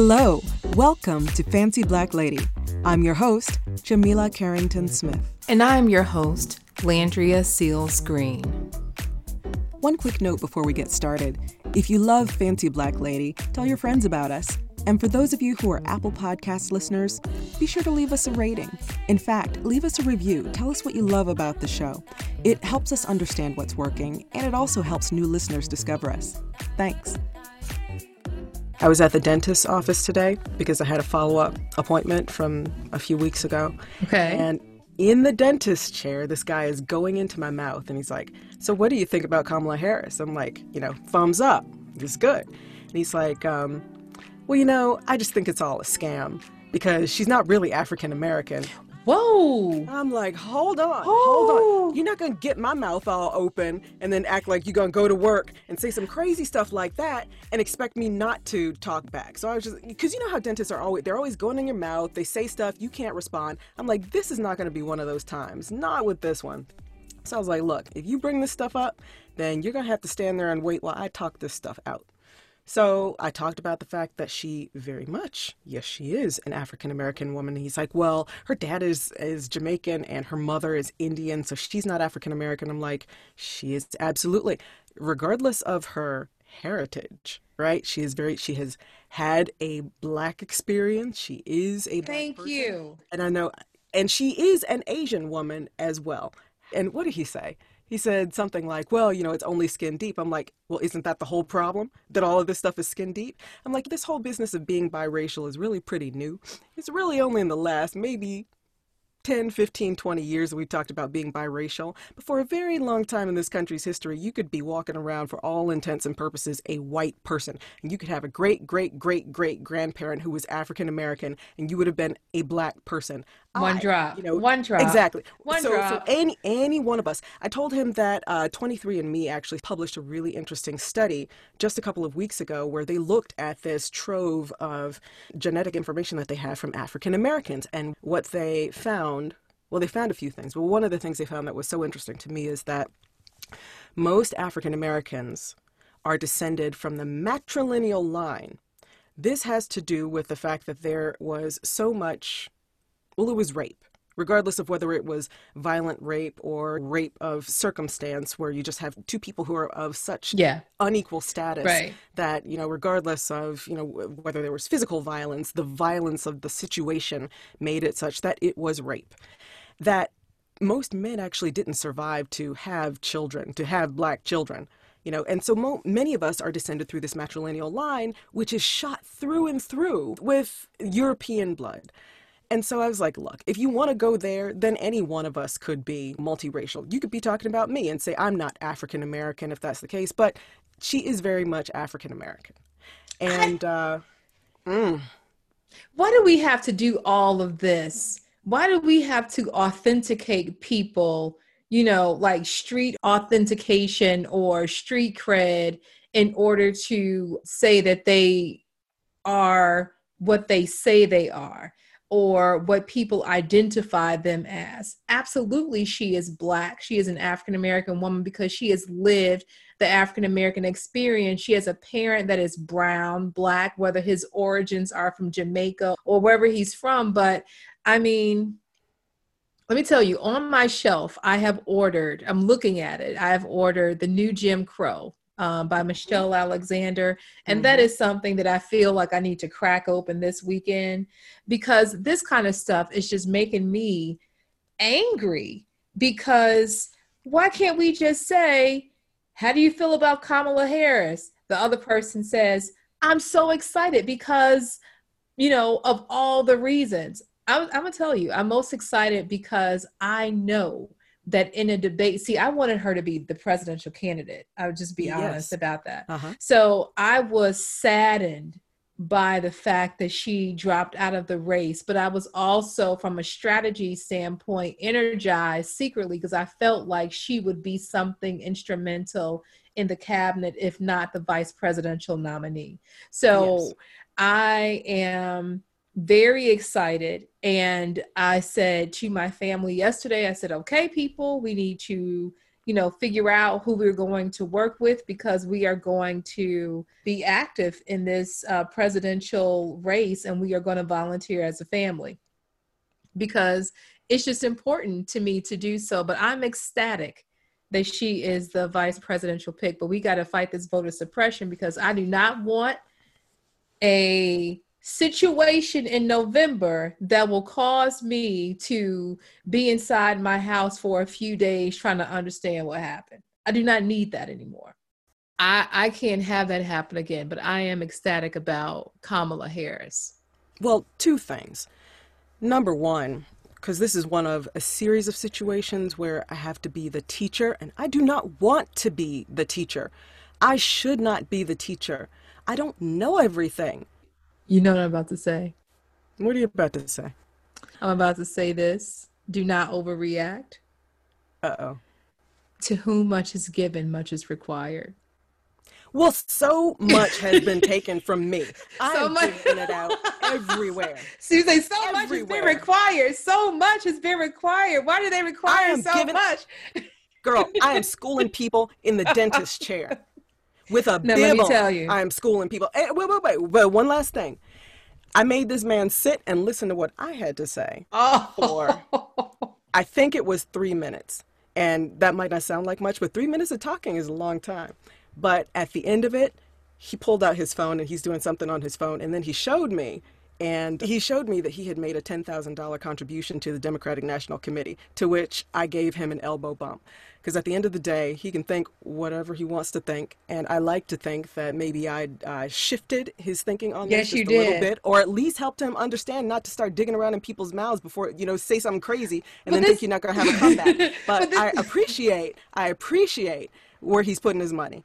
Hello, welcome to Fancy Black Lady. I'm your host, Jamila Carrington Smith. And I'm your host, Landria Seals Green. One quick note before we get started. If you love Fancy Black Lady, tell your friends about us. And for those of you who are Apple Podcast listeners, be sure to leave us a rating. In fact, leave us a review. Tell us what you love about the show. It helps us understand what's working, and it also helps new listeners discover us. Thanks. I was at the dentist's office today because I had a follow up appointment from a few weeks ago. Okay. And in the dentist chair, this guy is going into my mouth and he's like, So, what do you think about Kamala Harris? I'm like, You know, thumbs up. It's good. And he's like, um, Well, you know, I just think it's all a scam because she's not really African American. Whoa. I'm like, hold on, hold on. Oh. You're not gonna get my mouth all open and then act like you're gonna go to work and say some crazy stuff like that and expect me not to talk back. So I was just, because you know how dentists are always, they're always going in your mouth, they say stuff, you can't respond. I'm like, this is not gonna be one of those times, not with this one. So I was like, look, if you bring this stuff up, then you're gonna have to stand there and wait while I talk this stuff out. So I talked about the fact that she very much, yes, she is an African American woman. He's like, well, her dad is is Jamaican and her mother is Indian, so she's not African American. I'm like, she is absolutely, regardless of her heritage, right? She is very, she has had a black experience. She is a thank you, and I know, and she is an Asian woman as well. And what did he say? He said something like, well, you know, it's only skin deep. I'm like, well, isn't that the whole problem? That all of this stuff is skin deep? I'm like, this whole business of being biracial is really pretty new. It's really only in the last maybe 10, 15, 20 years that we've talked about being biracial. But for a very long time in this country's history, you could be walking around for all intents and purposes a white person. And you could have a great, great, great, great grandparent who was African American, and you would have been a black person. One drop. You know, one drop. Exactly. One so, drop. So any any one of us. I told him that uh, 23andMe actually published a really interesting study just a couple of weeks ago where they looked at this trove of genetic information that they have from African Americans, and what they found. Well, they found a few things, but one of the things they found that was so interesting to me is that most African Americans are descended from the matrilineal line. This has to do with the fact that there was so much well, it was rape, regardless of whether it was violent rape or rape of circumstance, where you just have two people who are of such yeah. unequal status right. that, you know, regardless of, you know, whether there was physical violence, the violence of the situation made it such that it was rape. That most men actually didn't survive to have children, to have black children you know and so mo- many of us are descended through this matrilineal line which is shot through and through with european blood and so I was like, look, if you want to go there, then any one of us could be multiracial. You could be talking about me and say, I'm not African American if that's the case, but she is very much African American. And, uh, mm. why do we have to do all of this? Why do we have to authenticate people, you know, like street authentication or street cred in order to say that they are what they say they are? Or what people identify them as. Absolutely, she is Black. She is an African American woman because she has lived the African American experience. She has a parent that is brown, Black, whether his origins are from Jamaica or wherever he's from. But I mean, let me tell you, on my shelf, I have ordered, I'm looking at it, I have ordered the new Jim Crow um, by Michelle Alexander. And mm-hmm. that is something that I feel like I need to crack open this weekend because this kind of stuff is just making me angry. Because why can't we just say, How do you feel about Kamala Harris? The other person says, I'm so excited because, you know, of all the reasons. I'm, I'm gonna tell you, I'm most excited because I know that in a debate, see, I wanted her to be the presidential candidate. I would just be yes. honest about that. Uh-huh. So I was saddened by the fact that she dropped out of the race, but I was also, from a strategy standpoint, energized secretly because I felt like she would be something instrumental in the cabinet, if not the vice presidential nominee. So yes. I am very excited. And I said to my family yesterday, I said, okay, people, we need to, you know, figure out who we're going to work with because we are going to be active in this uh, presidential race and we are going to volunteer as a family because it's just important to me to do so. But I'm ecstatic that she is the vice presidential pick. But we got to fight this voter suppression because I do not want a situation in November that will cause me to be inside my house for a few days trying to understand what happened. I do not need that anymore. I, I can't have that happen again, but I am ecstatic about Kamala Harris. Well, two things. Number one, because this is one of a series of situations where I have to be the teacher, and I do not want to be the teacher. I should not be the teacher. I don't know everything. You know what I'm about to say. What are you about to say? I'm about to say this. Do not overreact. Uh oh. To whom much is given, much is required. Well, so much has been taken from me. I'm much giving it out everywhere. Susan, so everywhere. much has been required. So much has been required. Why do they require so giving, much? Girl, I am schooling people in the dentist chair with a now, bibble. Let me tell you. I am schooling people. Hey, wait, wait, wait. But one last thing. I made this man sit and listen to what I had to say oh. for, I think it was three minutes. And that might not sound like much, but three minutes of talking is a long time. But at the end of it, he pulled out his phone and he's doing something on his phone. And then he showed me and he showed me that he had made a $10,000 contribution to the Democratic National Committee, to which I gave him an elbow bump. Because at the end of the day, he can think whatever he wants to think. And I like to think that maybe I uh, shifted his thinking on yes, this just a did. little bit, or at least helped him understand not to start digging around in people's mouths before, you know, say something crazy and but then this... think you're not going to have a comeback. but, but this... I appreciate, I appreciate where he's putting his money.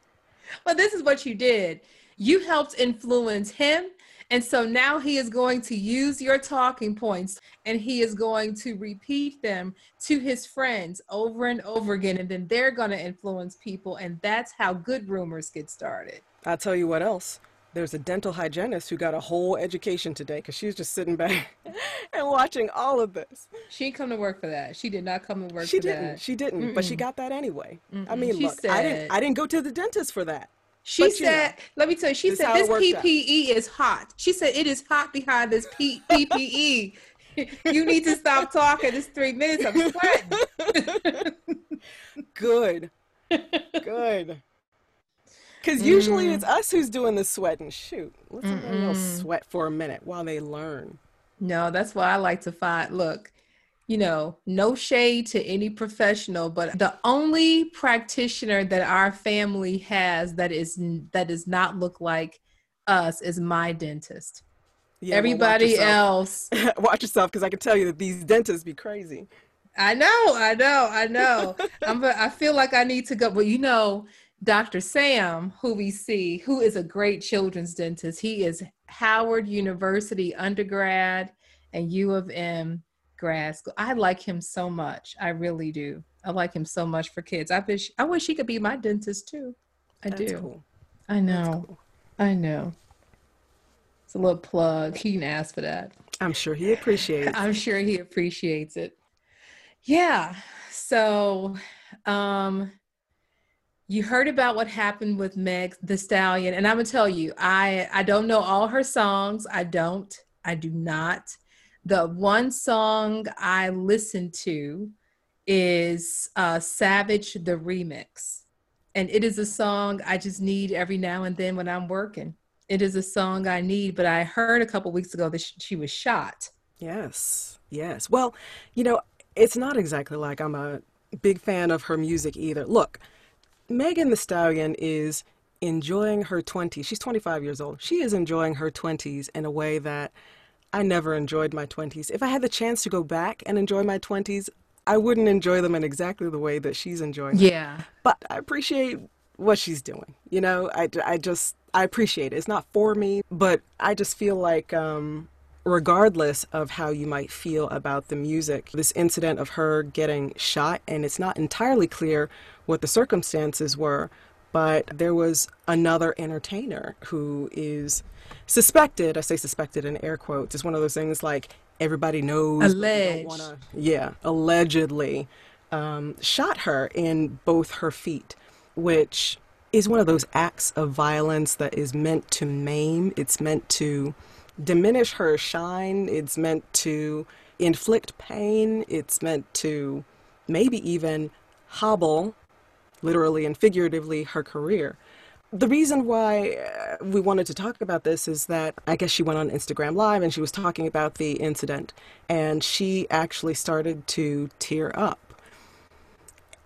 Well, this is what you did. You helped influence him and so now he is going to use your talking points and he is going to repeat them to his friends over and over again. And then they're going to influence people. And that's how good rumors get started. I'll tell you what else. There's a dental hygienist who got a whole education today because she was just sitting back and watching all of this. She didn't come to work for that. She did not come to work she for didn't. that. She didn't. Mm-mm. But she got that anyway. Mm-mm. I mean, she look, said, I didn't. I didn't go to the dentist for that. She but, said, know, let me tell you, she said this PPE out. is hot. She said it is hot behind this P- PPE. you need to stop talking. It's three minutes. I'm sweating. Good. Good. Because usually mm. it's us who's doing the sweating. Shoot, let's let them sweat for a minute while they learn. No, that's why I like to find. Look, you know, no shade to any professional, but the only practitioner that our family has that is that does not look like us is my dentist. Yeah, Everybody well, else, watch yourself because I can tell you that these dentists be crazy. I know, I know, I know. I'm. I feel like I need to go. but you know, Dr. Sam, who we see, who is a great children's dentist. He is Howard University undergrad and U of M grad school. I like him so much. I really do. I like him so much for kids. I wish I wish he could be my dentist too. I That's do. Cool. I know. Cool. I know. It's a little plug. He can ask for that. I'm sure he appreciates. I'm sure he appreciates it. Yeah. So, um, you heard about what happened with Meg the Stallion, and I'm gonna tell you, I I don't know all her songs. I don't. I do not. The one song I listen to is uh, Savage the Remix. And it is a song I just need every now and then when I'm working. It is a song I need, but I heard a couple weeks ago that she was shot. Yes, yes. Well, you know, it's not exactly like I'm a big fan of her music either. Look, Megan Thee Stallion is enjoying her 20s. She's 25 years old. She is enjoying her 20s in a way that I never enjoyed my 20s. If I had the chance to go back and enjoy my 20s, I wouldn't enjoy them in exactly the way that she's enjoying them. Yeah. But I appreciate what she's doing. You know, I, I just, I appreciate it. It's not for me, but I just feel like, um, regardless of how you might feel about the music, this incident of her getting shot, and it's not entirely clear what the circumstances were, but there was another entertainer who is suspected. I say suspected in air quotes. It's one of those things like everybody knows. Alleged. Wanna, yeah, allegedly um, shot her in both her feet, which is one of those acts of violence that is meant to maim. It's meant to diminish her shine. It's meant to inflict pain. It's meant to maybe even hobble, literally and figuratively, her career. The reason why uh, we wanted to talk about this is that I guess she went on Instagram Live and she was talking about the incident, and she actually started to tear up.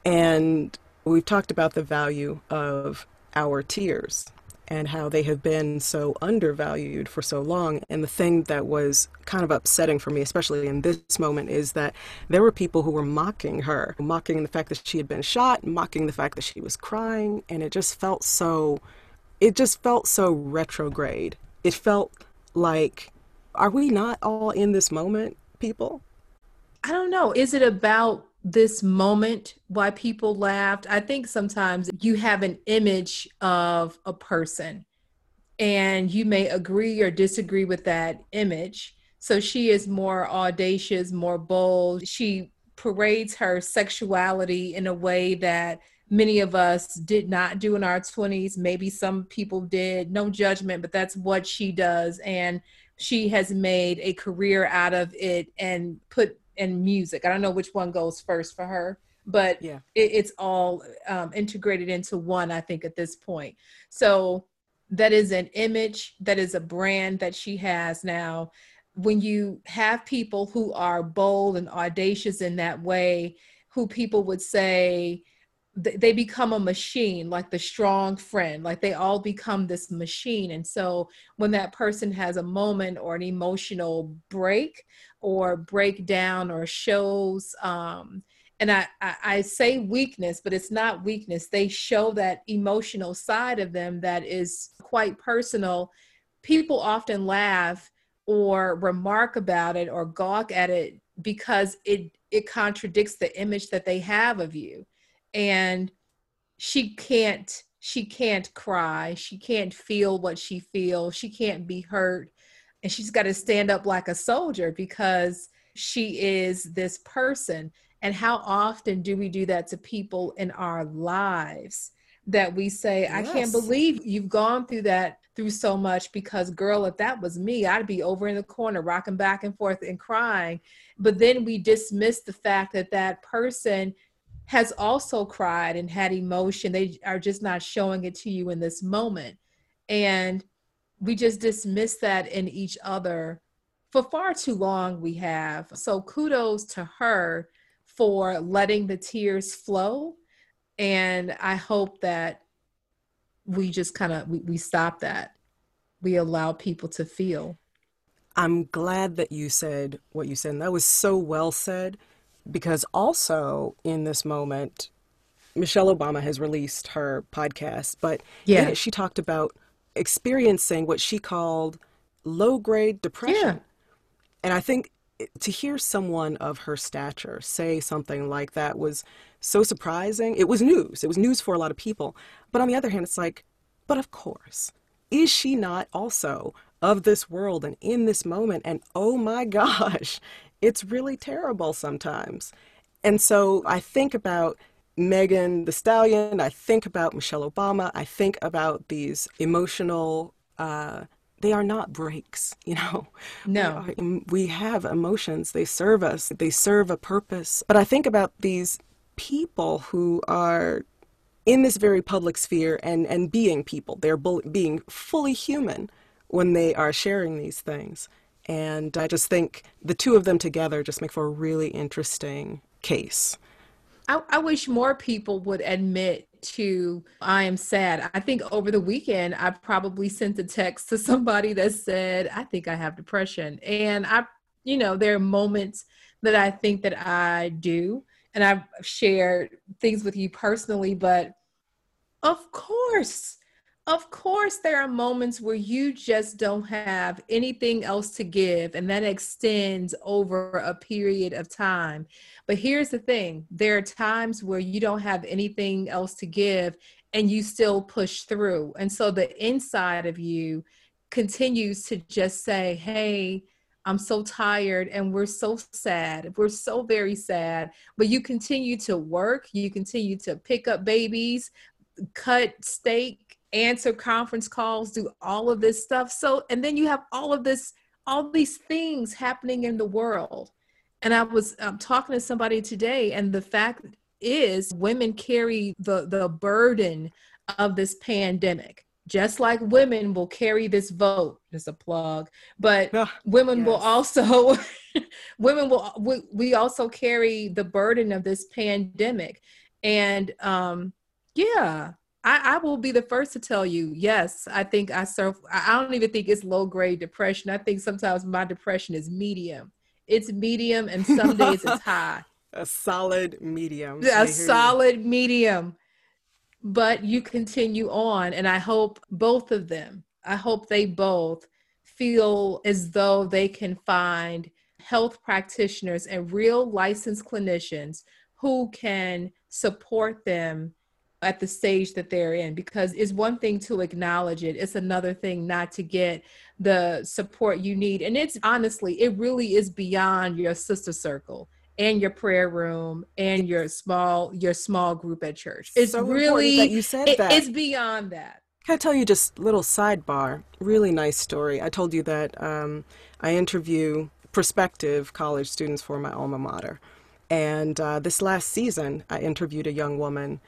And we've talked about the value of our tears and how they have been so undervalued for so long. And the thing that was kind of upsetting for me, especially in this moment, is that there were people who were mocking her, mocking the fact that she had been shot, mocking the fact that she was crying. And it just felt so, it just felt so retrograde. It felt like, are we not all in this moment, people? I don't know. Is it about this moment why people laughed. I think sometimes you have an image of a person and you may agree or disagree with that image. So she is more audacious more bold. She parades her sexuality in a way that many of us did not do in our 20s maybe some people did. No judgment but that's what she does. And she has made a career out of it and put and music. I don't know which one goes first for her, but yeah. it, it's all um, integrated into one, I think, at this point. So that is an image, that is a brand that she has now. When you have people who are bold and audacious in that way, who people would say, they become a machine like the strong friend like they all become this machine. And so when that person has a moment or an emotional break or breakdown or shows um and I, I, say weakness but it's not weakness. They show that emotional side of them that is quite personal. People often laugh or remark about it or gawk at it because it it contradicts the image that they have of you and she can't she can't cry. She can't feel what she feels. She can't be hurt. And she's got to stand up like a soldier because she is this person. And how often do we do that to people in our lives that we say yes. i can't believe you've gone through that through so much because girl if that was me i'd be over in the corner rocking back and forth and crying. But then we dismiss the fact that that person has also cried and had emotion. They are just not showing it to you in this moment. And we just dismiss that in each other for far too long, we have. So kudos to her for letting the tears flow. And I hope that we just kind of we, we stop that. We allow people to feel. I'm glad that you said what you said. And that was so well said because also in this moment, Michelle Obama has released her podcast, but yeah, she talked about experiencing what she called low grade depression. Yeah. And I think to hear someone of her stature say something like that was so surprising. It was news. It was news for a lot of people. But on the other hand, it's like, but of course, is she not also of this world and in this moment? And oh my gosh, it's really terrible sometimes. And so I think about Megan Thee Stallion, I think about Michelle Obama, I think about these emotional, uh, they are not breaks, you know? No. We, are, we have emotions, they serve us, they serve a purpose. But I think about these people who are in this very public sphere and, and being people, they're being fully human when they are sharing these things. And I just think the two of them together just make for a really interesting case. I, I, wish more people would admit to I am sad. I think over the weekend I probably sent a text to somebody that said, I think I have depression. And I, you know, there are moments that I think that I do. And I've shared things with you personally, but of course, of course, there are moments where you just don't have anything else to give, and that extends over a period of time. But here's the thing there are times where you don't have anything else to give, and you still push through. And so the inside of you continues to just say, Hey, I'm so tired and we're so sad. We're so very sad. But you continue to work, you continue to pick up babies, cut steak, answer conference calls, do all of this stuff. So, and then you have all of this, all these things happening in the world. And I was um, talking to somebody today, and the fact is, women carry the the burden of this pandemic just like women will carry this vote just a plug but women yes. will also women will we, we, also carry the burden of this pandemic and um yeah I, I will be the first to tell you yes i think i serve, i don't even think it's low grade depression. I think sometimes my depression is medium. It's medium and some days it's high. A solid medium. A solid you. medium. But you continue on and i hope both of them i hope they both feel as though they can find health practitioners and real licensed clinicians who can support them at the stage that they're in because it's one thing to acknowledge it it's another thing not to get the support you need and it's honestly it really is beyond your sister circle and your prayer room and your small your small group at church. It's so really that you said it, that. It's beyond that. Can I tell you just a little sidebar? Really nice story. I told you that um, I interview prospective college students for my alma mater, and uh, this last season I interviewed a young woman.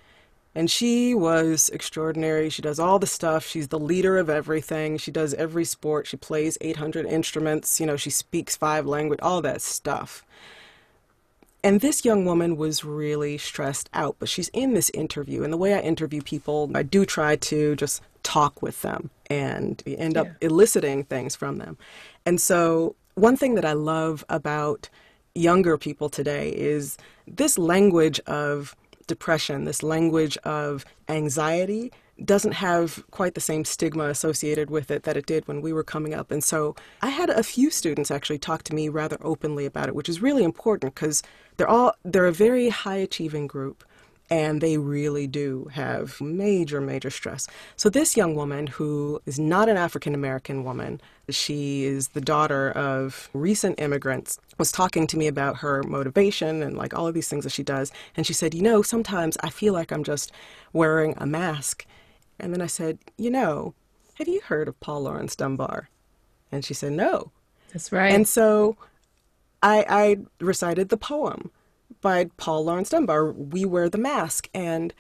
And she was extraordinary. She does all the stuff. She's the leader of everything. She does every sport. She plays 800 instruments. You know, she speaks five languages, all that stuff. And this young woman was really stressed out, but she's in this interview. And the way I interview people, I do try to just talk with them and end up yeah. eliciting things from them. And so, one thing that I love about younger people today is this language of depression, this language of anxiety doesn't have quite the same stigma associated with it that it did when we were coming up. And so I had a few students actually talk to me rather openly about it, which is really important because they're all they're a very high achieving group and they really do have major, major stress. So, this young woman, who is not an African American woman, she is the daughter of recent immigrants, was talking to me about her motivation and like all of these things that she does. And she said, You know, sometimes I feel like I'm just wearing a mask and then I said, You know, have you heard of Paul Laurence Dunbar? And she said, No. That's right. And so I, I recited the poem by Paul Laurence Dunbar, We Wear the Mask. And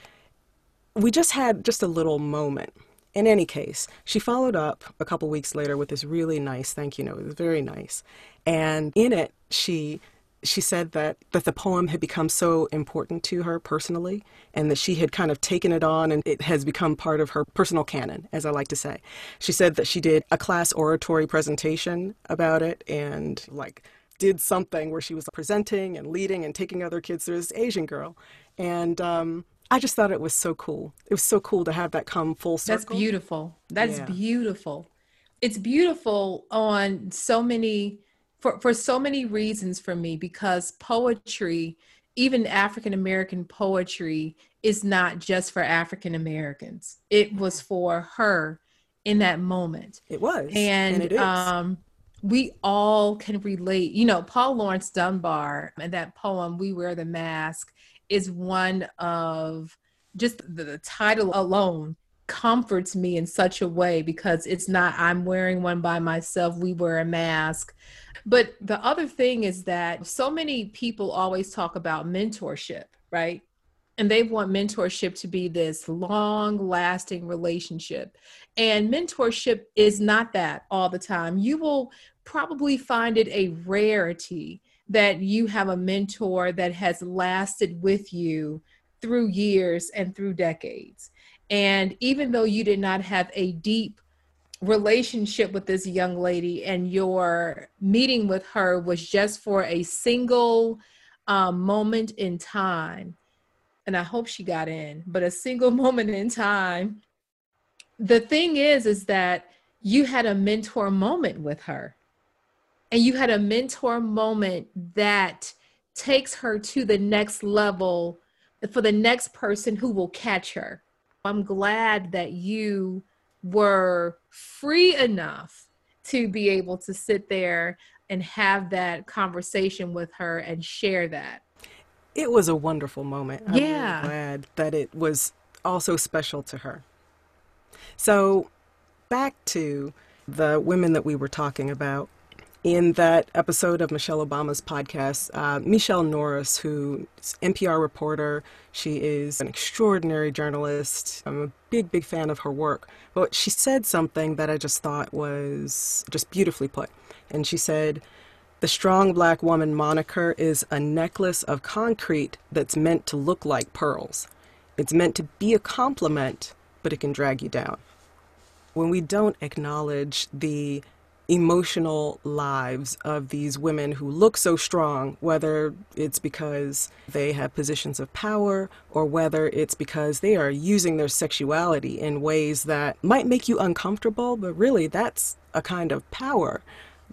we just had just a little moment. In any case, she followed up a couple weeks later with this really nice thank you note. It was very nice. And in it, she she said that, that the poem had become so important to her personally and that she had kind of taken it on and it has become part of her personal canon, as I like to say. She said that she did a class oratory presentation about it and like did something where she was presenting and leading and taking other kids through this Asian girl. And um, I just thought it was so cool. It was so cool to have that come full circle. That's beautiful. That's yeah. beautiful. It's beautiful on so many for, for so many reasons for me because poetry even african american poetry is not just for african americans it was for her in that moment it was and, and um we all can relate you know paul laurence dunbar and that poem we wear the mask is one of just the, the title alone comforts me in such a way because it's not i'm wearing one by myself we wear a mask but the other thing is that so many people always talk about mentorship, right? And they want mentorship to be this long lasting relationship. And mentorship is not that all the time. You will probably find it a rarity that you have a mentor that has lasted with you through years and through decades. And even though you did not have a deep relationship with this young lady and your meeting with her was just for a single um, moment in time and i hope she got in but a single moment in time. The thing is is that you had a mentor moment with her. And you had a mentor moment that takes her to the next level for the next person who will catch her. I'm glad that you were free enough to be able to sit there and have that conversation with her and share that. It was a wonderful moment. I'm Yeah. really glad that it was also special to her. So, back to the women that we were talking about. In that episode of Michelle Obama's podcast, uh, Michelle Norris, who's NPR reporter, she is an extraordinary journalist. I'm a big, big fan of her work. But she said something that I just thought was just beautifully put. And she said, the strong black woman moniker is a necklace of concrete that's meant to look like pearls. It's meant to be a compliment, but it can drag you down. When we don't acknowledge the emotional lives of these women who look so strong, whether it's because they have positions of power or whether it's because they are using their sexuality in ways that might make you uncomfortable, but really that's a kind of power.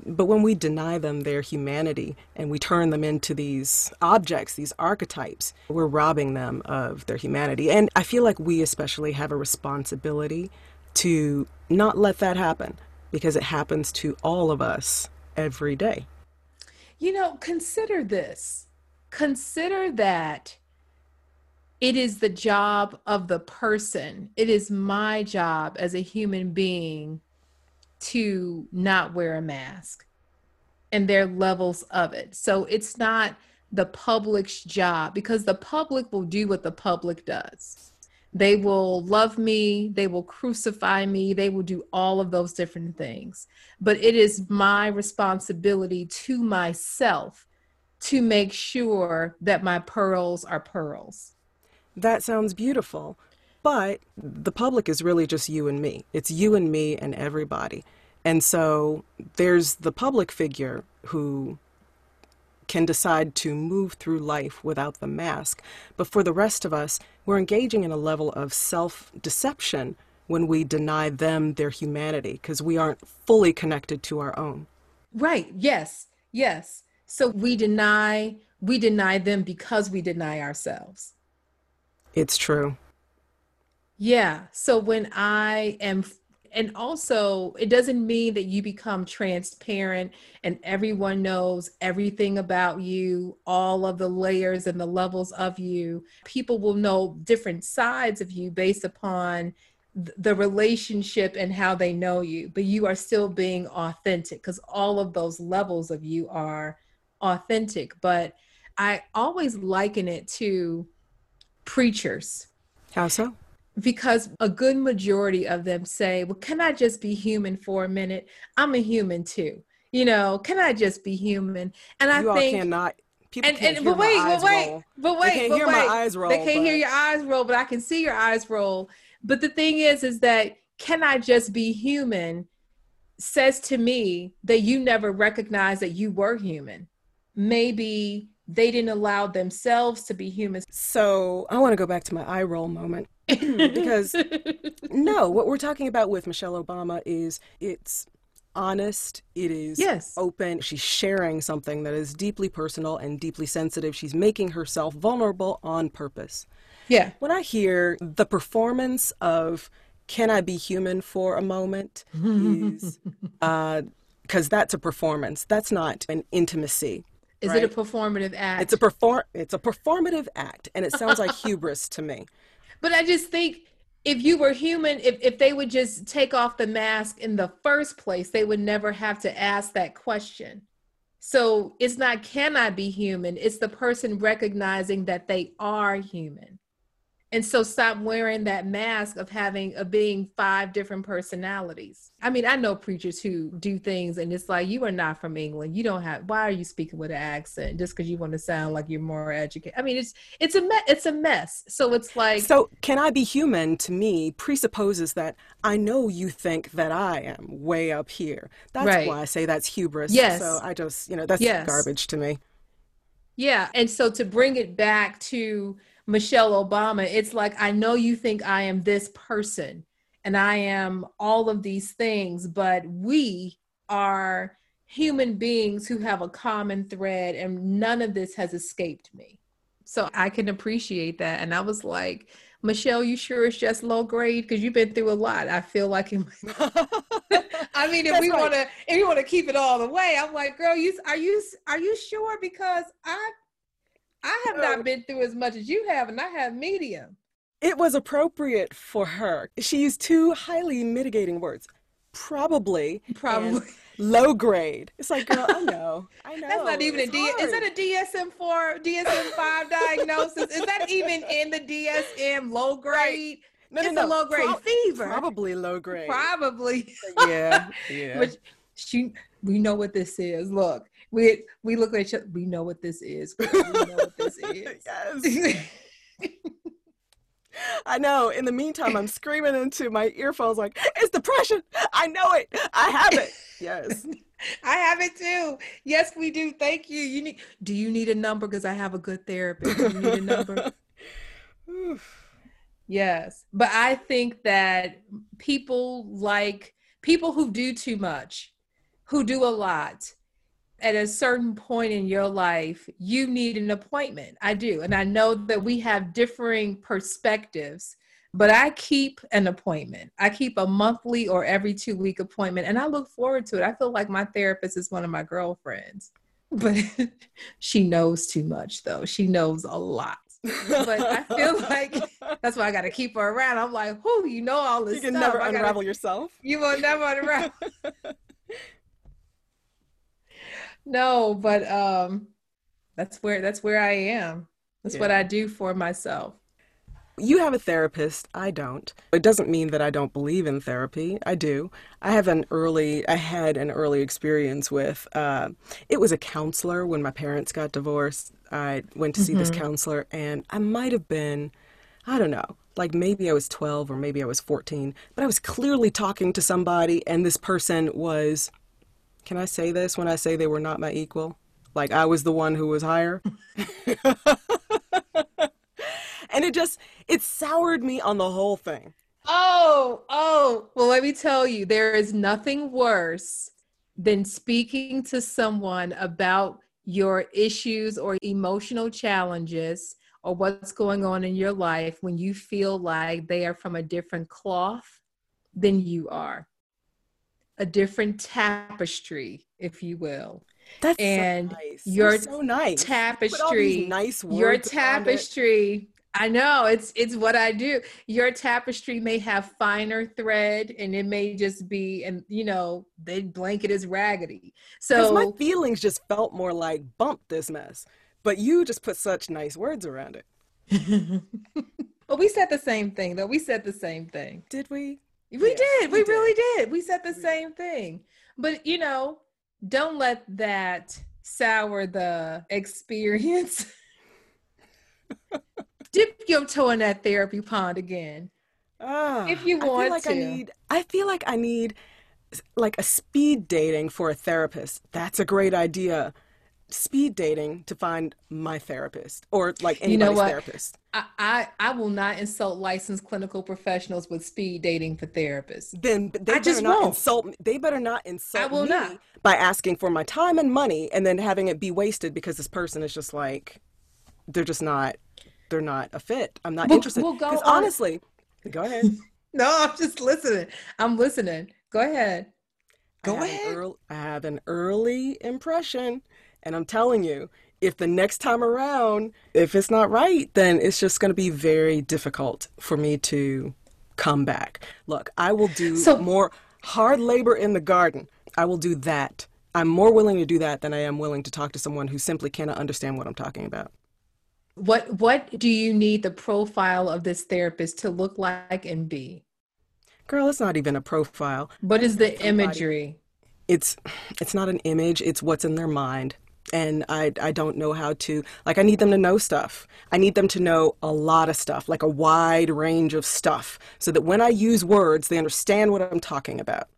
But when we deny them their humanity and we turn them into these objects, these archetypes, we're robbing them of their humanity. And I feel like we especially have a responsibility to not let that happen because it happens to all of us every day. You know, consider this. Consider that it is the job of the person. It is my job as a human being to not wear a mask and their levels of it. So it's not the public's job because the public will do what the public does. They will love me, they will crucify me, they will do all of those different things. But it is my responsibility to myself to make sure that my pearls are pearls. That sounds beautiful. But the public is really just you and me. It's you and me and everybody. And so there's the public figure who can decide to move through life without the mask. But for the rest of us, we're engaging in a level of self deception when we deny them their humanity because we aren't fully connected to our own. Right. Yes. Yes. So we deny we deny them because we deny ourselves. It's true. Yeah. So when I am, and also it doesn't mean that you become transparent and everyone knows everything about you, all of the layers and the levels of you. People will know different sides of you based upon the relationship and how they know you, but you are still being authentic because all of those levels of you are authentic. But I always liken it to preachers How so? Because a good majority of them say, Well, can I just be human for a minute? I'm a human too. You know, can I just be human? And I you all think cannot. People and, can't and but wait, but wait, roll. but wait, can't but hear my eyes roll, They can't hear your eyes roll, but I can see your eyes roll. But the thing is, is that can I just be human? Says to me that you never recognized that you were human. Maybe they didn't allow themselves to be human. So I want to go back to my eye roll moment because no, what we're talking about with Michelle Obama is it's honest, it is Yes. open. She's sharing something that is deeply personal and deeply sensitive. She's making herself vulnerable on purpose. yeah, When I hear the performance of "Can I be human for a moment?" is uh, because that's a performance. That's not an intimacy. is right? it a performative act? It's a perform. It's a performative act, and it sounds like hubris to me. But I just think if you were human, if, if they would just take off the mask in the first place, they would never have to ask that question. So it's not can I be human? It's the person recognizing that they are human. And so stop wearing that mask of having of being five different personalities. I mean, I know preachers who do things and it's like you are not from England. You don't have why are you speaking with an accent just because you want to sound like you're more educated? I mean, it's it's a me- it's a mess. So it's like So, can I be human to me presupposes that I know you think that I am way up here. That's Right. why I say that's hubris. Yes. So I just, you know, that's Yes. garbage to me. Yeah. And so to bring it back to Michelle Obama, it's like, I know you think I am this person and I am all of these things, but we are human beings who have a common thread and none of this has escaped me. So I can appreciate that. And I was like, Michelle, you sure it's just low grade? Because you've been through a lot. I feel like it I mean, if That's we right. want to, if you want to keep it all the way, I'm like, girl, you are you are you sure? Because I I have not been through as much as you have, and I have medium. It was appropriate for her. She used two highly mitigating words. Probably. Probably. low grade. It's like, girl, I know. I know. That's not even a It's D. Is that a DSM four, DSM five diagnosis? Is that even in the DSM low grade? No, no, it's no. a low grade Prob- fever. Probably low grade. Probably. Yeah. Yeah. But she, we know what this is. Look, we we look at each other. We know what this is. We know what this is. yes. I know. In the meantime, I'm screaming into my earphones like, it's depression. I know it. I have it. Yes. I have it too. Yes, we do. Thank you. You need. Do you need a number? Because I have a good therapist. Do you need a number? Yes. But I think that people like people who do too much, who do a lot, at a certain point in your life, you need an appointment. I do. And I know that we have differing perspectives, but I keep an appointment. I keep a monthly or every two week appointment, and I look forward to it. I feel like my therapist is one of my girlfriends, but she knows too much, though. She knows a lot. But I feel like that's why I got to keep her around. I'm like, whoo, you know all this you can stuff. never I gotta- unravel yourself. you will never unravel. no, but um, that's where that's where I am. That's what I do for myself. You have a therapist. I don't. It doesn't mean that I don't believe in therapy. I do. I have an early, I had an early experience with, uh, it was a counselor when my parents got divorced. I went to see this counselor, and I might have been, I don't know, like maybe I was 12 or maybe I was 14, but I was clearly talking to somebody, and this person was, can I say this when I say they were not my equal? Like I was the one who was higher? and it just it soured me on the whole thing Oh, oh. Well, let me tell you, there is nothing worse than speaking to someone about your issues or emotional challenges or what's going on in your life when you feel like they are from a different cloth than you are, a different tapestry, if you will. that's And so nice. your You're so nice. Put all these Tapestry nice words your tapestry i know it's it's what i do. Your tapestry may have finer thread and it may just be and you know the blanket is raggedy. So my feelings just felt more like bump this mess. But you just put such nice words around it. But we said the same thing though. We said the same thing. Did we we Yes, did we we did. really did we said the We- same thing but you know don't let that sour the experience dip your toe in that therapy pond again Ah, If you I feel want like I to. need I feel like I need like a speed dating for a therapist. That's a great idea. Speed dating to find my therapist or like You know anybody's what? therapist. I, I I will not insult licensed clinical professionals with speed dating for therapists. Then they I better just not won't. insult. They better not insult I will me not. by asking for my time and money and then having it be wasted because this person is just like they're just not they're not a fit. I'm not We'll- interested. we'll go on- honestly, go ahead. No, I'm just listening. I'm listening. Go ahead. Go have an ahead. earl- I have an early impression, and I'm telling you, if the next time around, if it's not right, then it's just going to be very difficult for me to come back. Look, I will do So- more hard labor in the garden. I will do that. I'm more willing to do that than I am willing to talk to someone who simply cannot understand what I'm talking about. What what do you need the profile of this therapist to look like and be? Girl, it's not even a profile. What is the imagery? it's it's not an image it's what's in their mind and I, I don't know how to like i need them to know stuff i need them to know a lot of stuff like a wide range of stuff so that when i use words they understand what i'm talking about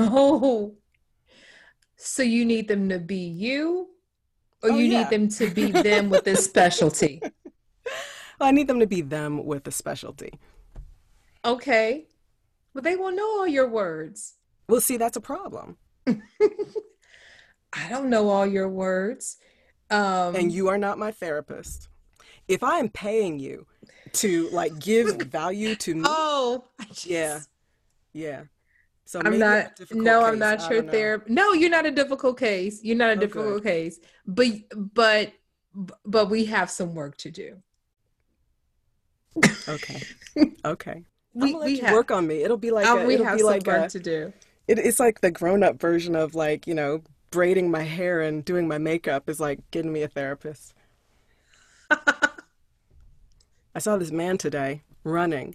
Oh. So you need them to be you or Oh, you yeah. need them to be them with this specialty? i need them to be them with a specialty Okay. But they won't know all your words. well see that's a problem I don't know all your words. Um, and you are not my therapist if i am paying you to like give value to me oh, Yeah. Yeah. So I'm not. No, I'm not your therapist. No, you're not a difficult case. You're not a Oh, difficult good. case. But but but we have some work to do. Okay. Okay. We we have work on me. It'll be like uh, a, we have some like work a, to do. it, it's like the grown up version of like you know braiding my hair and doing my makeup is like getting me a therapist. I saw this man today running,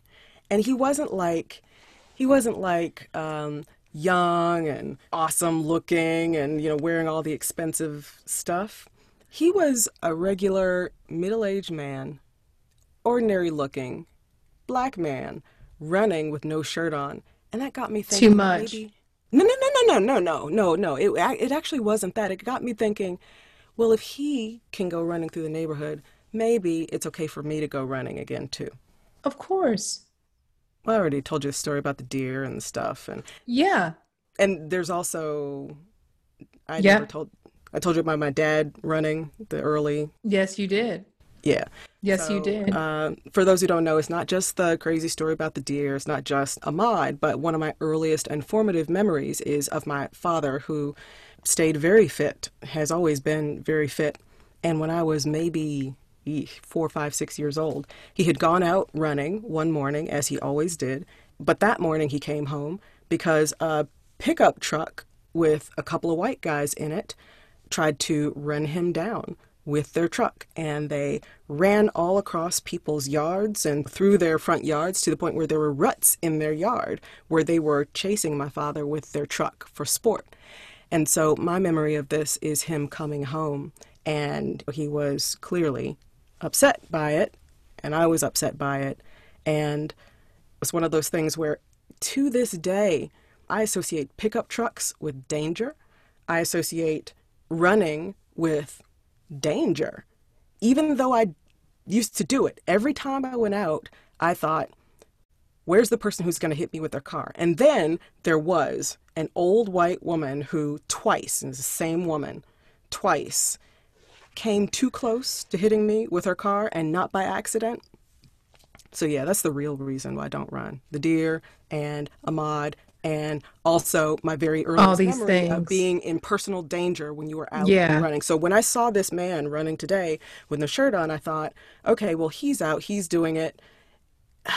and he wasn't like he wasn't like um, young and awesome looking and you know wearing all the expensive stuff. He was a regular middle aged man, ordinary looking, black man running with no shirt on, and that got me thinking. Too much. Maybe, no, no, no, no, no, no, no, no. It it actually wasn't that. It got me thinking. Well, if he can go running through the neighborhood, maybe it's okay for me to go running again too. Of course. Well, I already told you the story about the deer and stuff, and Yeah. and there's also I Yeah. never told I told you about my dad running the early Yes, you did. yeah. Yes, you did. Uh, for those who don't know, it's not just the crazy story about the deer. It's not just Ahmaud, but one of my earliest and formative memories is of my father, who stayed very fit, has always been very fit. And when I was maybe four, five, six years old, he had gone out running one morning, as he always did. But that morning he came home because a pickup truck with a couple of white guys in it tried to run him down with their truck and they ran all across people's yards and through their front yards to the point where there were ruts in their yard where they were chasing my father with their truck for sport. And so my memory of this is him coming home and he was clearly upset by it and I was upset by it and it was one of those things where to this day I associate pickup trucks with danger. I associate running with danger. Even though I used to do it, every time I went out, I thought, where's the person who's going to hit me with their car? And then there was an old white woman who twice, and it's the same woman, twice, came too close to hitting me with her car and not by accident. So yeah, that's the real reason why I don't run. The deer and Ahmaud and also my very these memory of being in personal danger when you were out Yeah. running. So when I saw this man running today with no shirt on, I thought, okay, well he's out, he's doing it.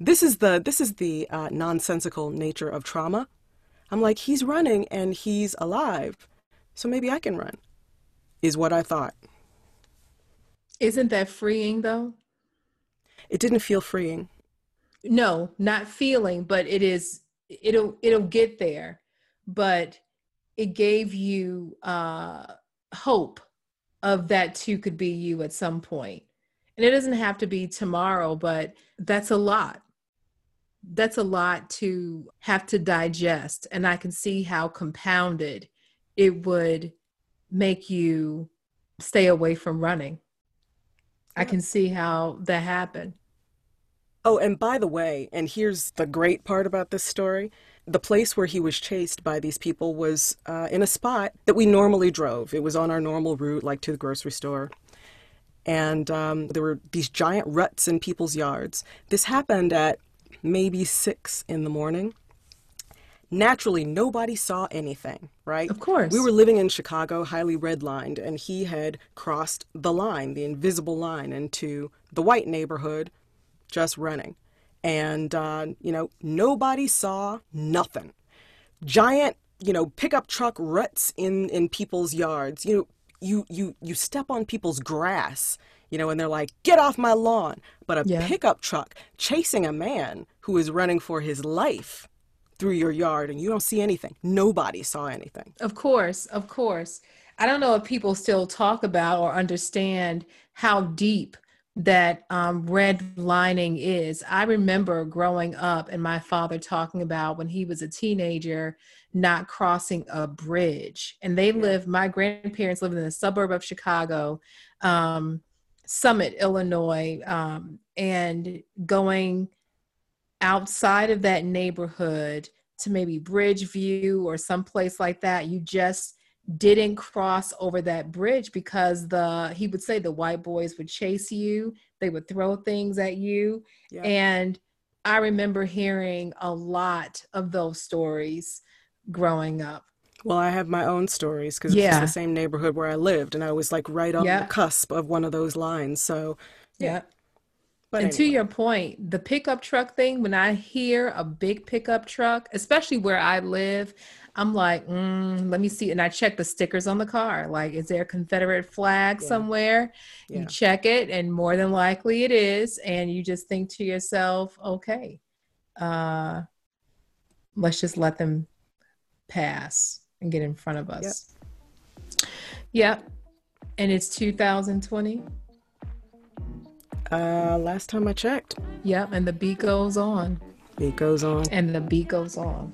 This is the this is the uh, nonsensical nature of trauma. I'm like, he's running and he's alive, so maybe I can run. Is what I thought. Isn't that freeing though? It didn't feel freeing. No, not feeling, but it is it'll it'll get there. But it gave you uh hope of that too could be you at some. And it doesn't have to be tomorrow, but that's a lot. That's a lot to have to digest. And I can see how compounded it would make you stay away from running. I can see how that happened. Oh, and by the way, and here's the great part about this story the place where he was chased by these people was uh, in a spot that we normally drove. It was on our normal route, like to the grocery store. And um, there were these giant ruts in people's yards. This happened at maybe six in the morning. Naturally, nobody saw anything, right? Of course. We were living in Chicago, highly redlined, and he had crossed the line, the invisible line, into the white neighborhood just running. And, uh, you know, nobody saw nothing. Giant, you know, pickup truck ruts in, in people's yards. You know, you, you, you step on people's grass, you know, and they're like, get off my lawn. But a Yeah. pickup truck chasing a man who is running for his life through your yard and you don't see anything. Nobody saw anything. Of course, of course. I don't know if people still talk about or understand how deep that um, red lining is. I remember growing up and my father talking about when he was a teenager not crossing a bridge. And they lived, my grandparents lived in the suburb of Chicago, um, Summit, Illinois, um, and going outside of that neighborhood to maybe Bridgeview or someplace like that, you just didn't cross over that bridge because the he would say the white boys would chase you, they would throw things at you, Yeah. and I remember hearing a lot of those stories growing up. Well, I have my own stories because Yeah. it's the same neighborhood where I lived, and I was like right on Yeah. the cusp of one of those lines. So, Yeah. but and to your point, the pickup truck thing, when I hear a big pickup truck, especially where I live, I'm like, mm, let me see. And I check the stickers on the car. Like, is there a Confederate flag Yeah. somewhere? You check it, and more than likely it is. And you just think to yourself, okay, uh, let's just let them pass and get in front of us. Yep. yep. And it's 2020. uh, last time I checked, Yep. And the beat goes on. it goes on. and the beat goes on.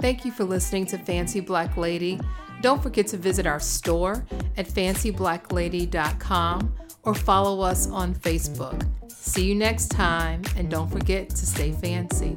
Thank you for listening to Fancy Black Lady. Don't forget to visit our store at fancyblacklady.com or follow us on Facebook. See you next time, and don't forget to stay fancy.